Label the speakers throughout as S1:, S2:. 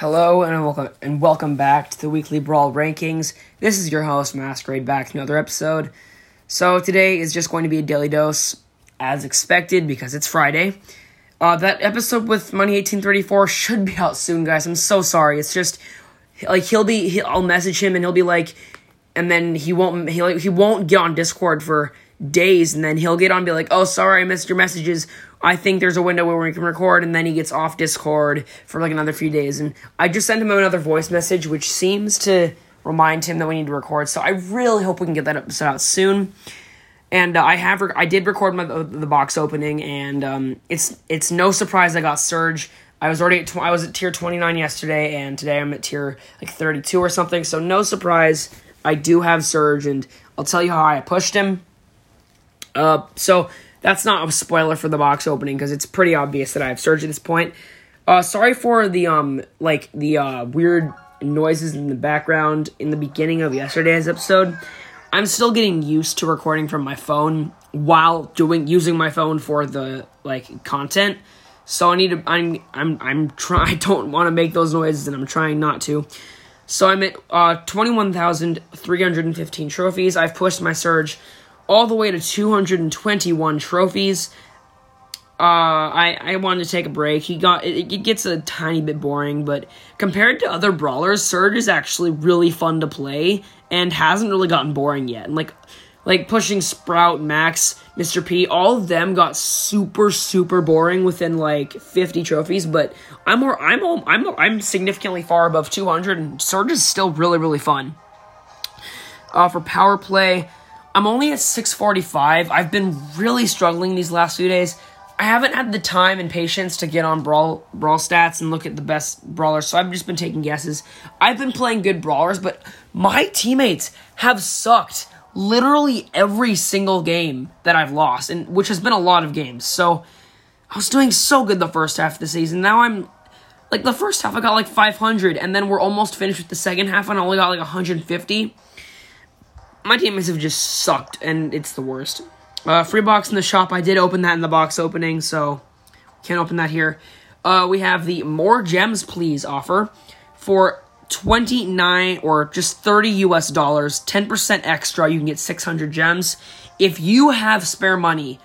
S1: Hello and welcome and welcome back to the weekly Brawl rankings. This is your host Masquerade back to another episode. So today is just going to be a daily dose, as expected because it's Friday. Uh, that episode with Money eighteen thirty four should be out soon, guys. I'm so sorry. It's just like he'll be. He'll, I'll message him and he'll be like, and then he won't. He he won't get on Discord for days, and then he'll get on and be like, "Oh, sorry, I missed your messages. I think there's a window where we can record," and then he gets off Discord for like another few days. And I just sent him another voice message, which seems to remind him that we need to record. So I really hope we can get that episode out soon. And uh, I have I did record my the, the box opening, and um, it's it's no surprise I got Surge. I was already at tw- I was at tier 29 yesterday, and today I'm at tier like 32 or something. So no surprise, I do have Surge, and I'll tell you how I pushed him. Uh, so that's not a spoiler for the box opening because it's pretty obvious that I have Surge at this point. Uh, sorry for the um like the uh weird noises in the background in the beginning of yesterday's episode. I'm still getting used to recording from my phone while doing using my phone for the like content. So I need to I'm I'm I'm trying I don't want to make those noises and I'm trying not to. So I'm at uh 21,315 trophies. I've pushed my surge all the way to 221 trophies. Uh, I I wanted to take a break. He got it, it gets a tiny bit boring, but compared to other brawlers, Surge is actually really fun to play and hasn't really gotten boring yet. And like like pushing Sprout, Max, Mr. P, all of them got super super boring within like 50 trophies, but I'm more I'm I'm I'm significantly far above 200 and Surge is still really really fun. Uh, for power play, I'm only at 645. I've been really struggling these last few days. I haven't had the time and patience to get on brawl brawl stats and look at the best brawlers, so I've just been taking guesses. I've been playing good brawlers, but my teammates have sucked literally every single game that I've lost, and which has been a lot of games. So I was doing so good the first half of the season. Now I'm like the first half I got like 500, and then we're almost finished with the second half, and I only got like 150. My teammates have just sucked, and it's the worst. Uh, free box in the shop. I did open that in the box opening, so can't open that here. Uh, we have the more gems please offer for 29 or just 30 US dollars, 10% extra. You can get 600 gems. If you have spare money,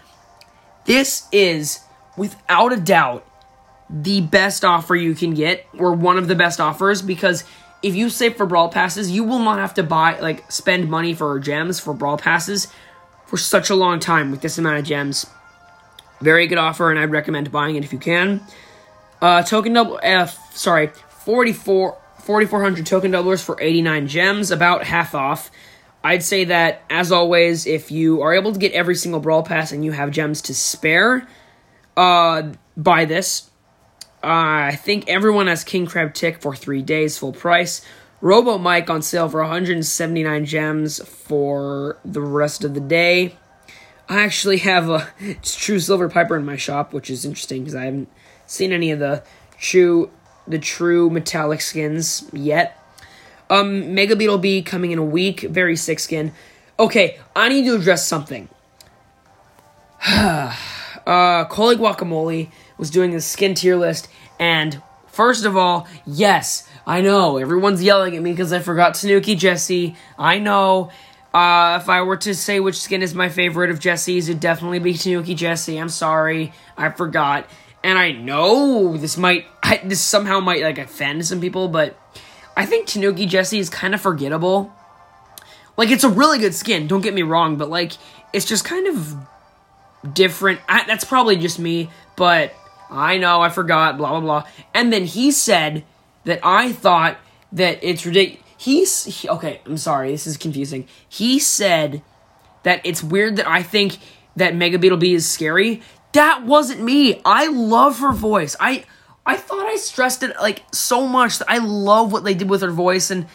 S1: this is without a doubt the best offer you can get, or one of the best offers, because if you save for brawl passes, you will not have to buy like spend money for gems for brawl passes for such a long time with this amount of gems. Very good offer, and I'd recommend buying it if you can. Uh, token double, uh, sorry, 44, 4,400 token doublers for 89 gems, about half off. I'd say that, as always, if you are able to get every single Brawl Pass and you have gems to spare, uh, buy this. Uh, I think everyone has King Crab Tick for three days, full price. Robo Mike on sale for 179 gems for the rest of the day. I actually have a true silver piper in my shop, which is interesting because I haven't seen any of the true the true metallic skins yet. Um, Mega Beetle Bea coming in a week, very sick skin. Okay, I need to address something. uh, Coley Guacamole was doing the skin tier list, and first of all, yes, I know everyone's yelling at me because I forgot Tanuki Jesse. I know. Uh, if I were to say which skin is my favorite of Jesse's, it'd definitely be Tanuki Jesse. I'm sorry, I forgot, and I know this might, I, this somehow might like offend some people, but I think Tanuki Jesse is kind of forgettable. Like it's a really good skin, don't get me wrong, but like it's just kind of different. I, that's probably just me, but I know I forgot. Blah blah blah. And then he said that I thought that it's ridiculous. He's he, okay. I'm sorry. This is confusing. He said that it's weird that I think that Mega Beetle Bea is scary. That wasn't me. I love her voice. I I thought I stressed it like so much that I love what they did with her voice and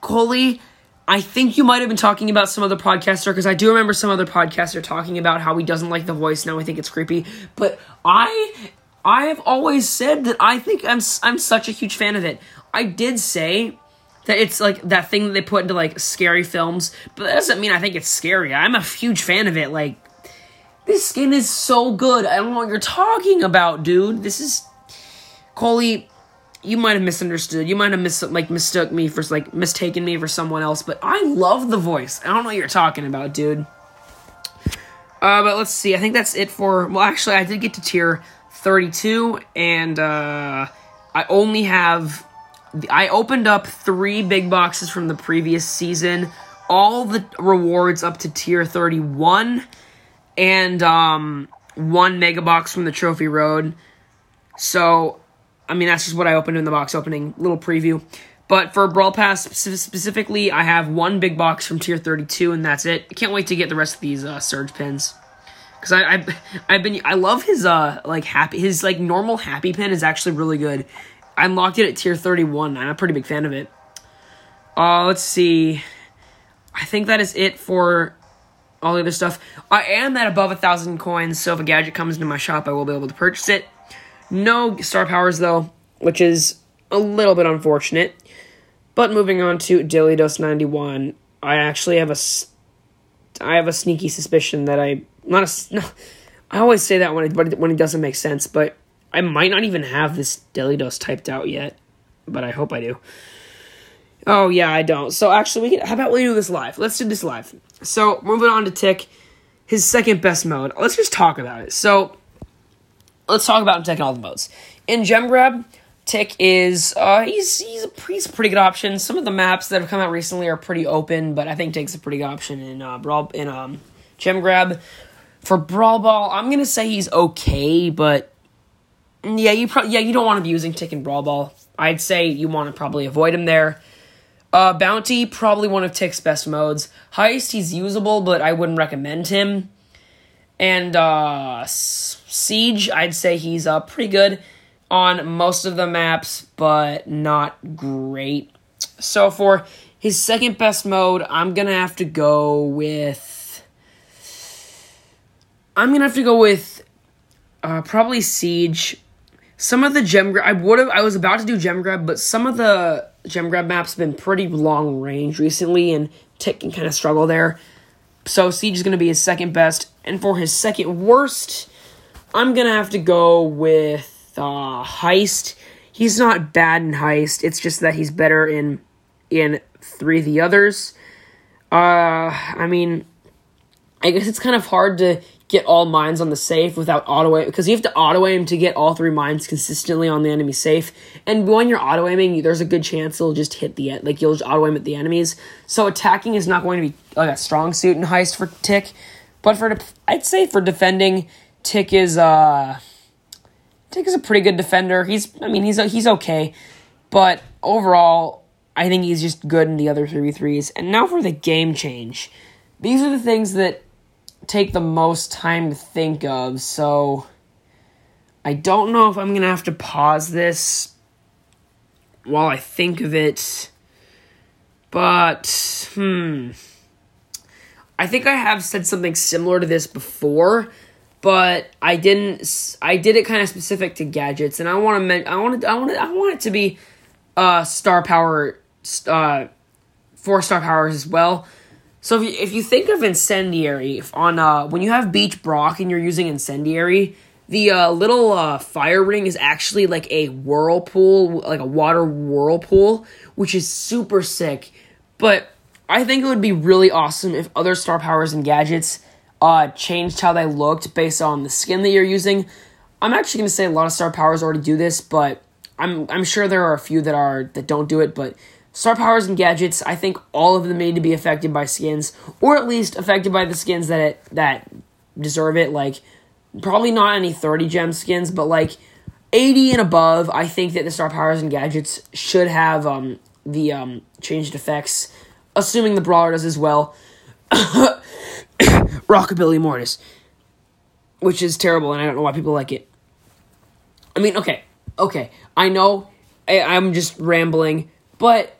S1: Coley. I think you might have been talking about some other podcaster because I do remember some other podcaster talking about how he doesn't like the voice now. I think it's creepy, but I I have always said that I think I'm I'm such a huge fan of it. I did say that it's like that thing that they put into like scary films, but that doesn't mean I think it's scary. I'm a huge fan of it. Like this skin is so good. I don't know what you're talking about, dude. This is Coley. You might have misunderstood. You might have mis like mistook me for like mistaken me for someone else, but I love the voice. I don't know what you're talking about, dude. Uh, but let's see. I think that's it for. Well, actually, I did get to tier 32, and uh, I only have. I opened up three big boxes from the previous season. All the rewards up to tier 31, and um, one mega box from the Trophy Road. So I mean, that's just what I opened in the box opening, little preview. But for Brawl Pass specifically, I have one big box from Tier 32, and that's it. I can't wait to get the rest of these uh, Surge pins. Because I, I've, I've been, I love his, uh, like, happy, his, like, normal happy pin is actually really good. I unlocked it at Tier 31, I'm a pretty big fan of it. Uh, let's see. I think that is it for all the other stuff. I am at above a thousand coins, so if a gadget comes into my shop, I will be able to purchase it. No star powers, though, which is a little bit unfortunate. But moving on to Daily Dose 91, I actually have a, I have a sneaky suspicion that I, not a, no, I always say that when it, when it doesn't make sense, but I might not even have this Daily Dose typed out yet, but I hope I do. Oh yeah, I don't. So actually, we can. How about we do this live? Let's do this live. So moving on to Tick, his second best mode. Let's just talk about it. So let's talk about him taking all the modes. In Gem Grab, Tick is uh, he's he's a, he's a pretty good option. Some of the maps that have come out recently are pretty open, but I think Tick's a pretty good option in uh, Brawl in um Gem Grab. For Brawl Ball, I'm gonna say he's okay, but yeah, you pro- yeah you don't want to be using Tick in Brawl Ball. I'd say you want to probably avoid him there. Uh, Bounty, probably one of Tick's best modes. Heist, he's usable, but I wouldn't recommend him. And uh, Siege, I'd say he's uh, pretty good on most of the maps, but not great. So for his second best mode, I'm gonna have to go with. I'm gonna have to go with uh, probably Siege. Some of the gem grab, I would have, I was about to do gem grab, but some of the gem grab maps have been pretty long range recently, and Tick can kind of struggle there. So Siege is going to be his second best. And for his second worst, I'm going to have to go with uh, Heist. He's not bad in Heist. It's just that he's better in in three of the others. Uh, I mean, I guess it's kind of hard to get all mines on the safe without auto aim because you have to auto aim to get all three mines consistently on the enemy safe. And when you're auto aiming, there's a good chance it'll just hit the like you'll just auto aim at the enemies. So attacking is not going to be like a strong suit in heist for Tick, but for I'd say for defending, Tick is uh Tick is a pretty good defender. He's I mean he's he's okay, but overall I think he's just good in the other three threes. And now for the game change. These are the things that take the most time to think of, so I don't know if I'm going to have to pause this while I think of it. But, hmm. I think I have said something similar to this before, but I didn't. I did it kind of specific to gadgets, and I want to. I want to. I want. I want it to be, uh, star power, uh, four star powers as well. So if you, if you think of incendiary on uh, when you have beach Brock and you're using incendiary, the uh, little uh, fire ring is actually like a whirlpool, like a water whirlpool, which is super sick. But I think it would be really awesome if other star powers and gadgets uh, changed how they looked based on the skin that you're using. I'm actually to say a lot of star powers already do this, but I'm I'm sure there are a few that are that don't do it. But Star powers and gadgets, I think all of them need to be affected by skins, or at least affected by the skins that it, that deserve it. Like probably not any thirty gem skins, but like eighty and above. I think that the star powers and gadgets should have um, the um, changed effects, assuming the brawler does as well. Rockabilly Mortis, which is terrible, and I don't know why people like it. I mean, okay, okay, I know I, I'm just rambling, but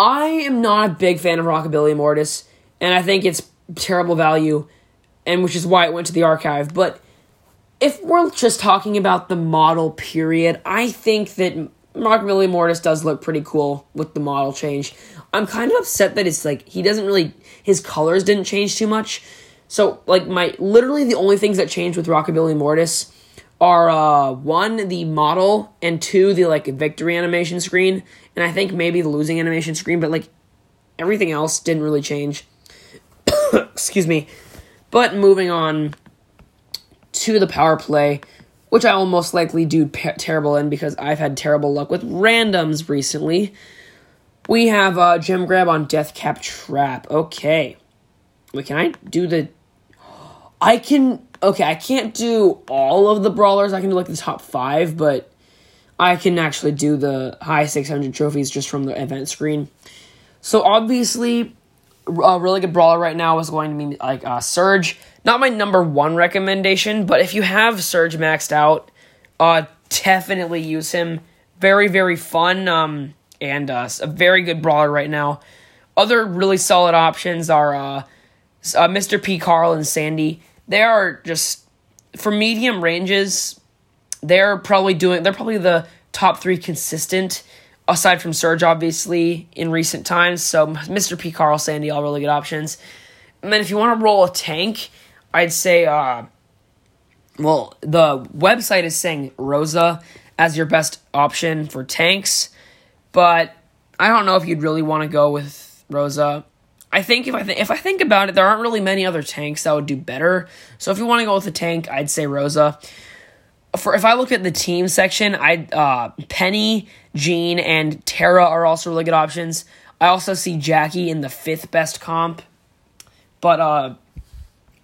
S1: I am not a big fan of Rockabilly Mortis, and I think it's terrible value, and which is why it went to the archive. But if we're just talking about the model period, I think that Rockabilly Mortis does look pretty cool with the model change. I'm kind of upset that it's like he doesn't really his colors didn't change too much. So like my literally the only things that changed with Rockabilly Mortis are uh, one the model and two the like victory animation screen, and I think maybe the losing animation screen, but like everything else didn't really change. Excuse me. But moving on to the power play, which I will most likely do terrible in because I've had terrible luck with randoms recently. We have uh, Gem Grab on Death Cap Trap. Okay. Wait, can I do the. I can. Okay, I can't do all of the brawlers. I can do like the top five, but I can actually do the high 600 trophies just from the event screen. So obviously, a really good brawler right now is going to be like uh, Surge. Not my number one recommendation, but if you have Surge maxed out, uh, definitely use him. Very very fun. Um, and uh, a very good brawler right now. Other really solid options are uh, uh, Mr. P. Carl and Sandy. They are just for medium ranges. They're probably doing. They're probably the top three consistent, aside from Surge, obviously in recent times. So Mr. P. Carl, Sandy, all really good options. And then if you want to roll a tank, I'd say. Uh, well, the website is saying Rosa as your best option for tanks. But I don't know if you'd really want to go with Rosa. I think if I think if I think about it, there aren't really many other tanks that would do better. So if you want to go with a tank, I'd say Rosa. For if I look at the team section, I uh, Penny, Gene, and Tara are also really good options. I also see Jackie in the fifth best comp, but uh,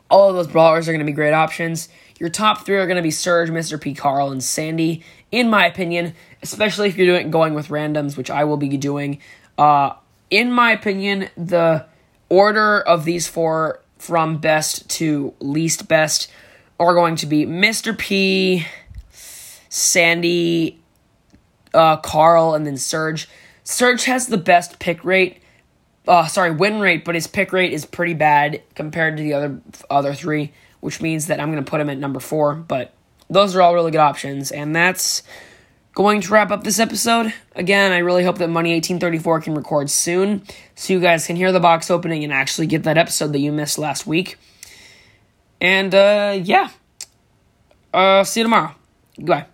S1: all of those brawlers are going to be great options. Your top three are going to be Surge, Mr. P. Carl, and Sandy, in my opinion, especially if you're doing going with randoms, which I will be doing. Uh, in my opinion, the order of these four from best to least best are going to be Mr. P, Sandy, uh, Carl, and then Surge. Surge has the best pick rate. Uh, sorry, win rate, but his pick rate is pretty bad compared to the other other three which means that I'm going to put him at number four. But those are all really good options, and that's going to wrap up this episode. Again, I really hope that Money 1834 can record soon so you guys can hear the box opening and actually get that episode that you missed last week. And uh, yeah, uh, see you tomorrow. Goodbye.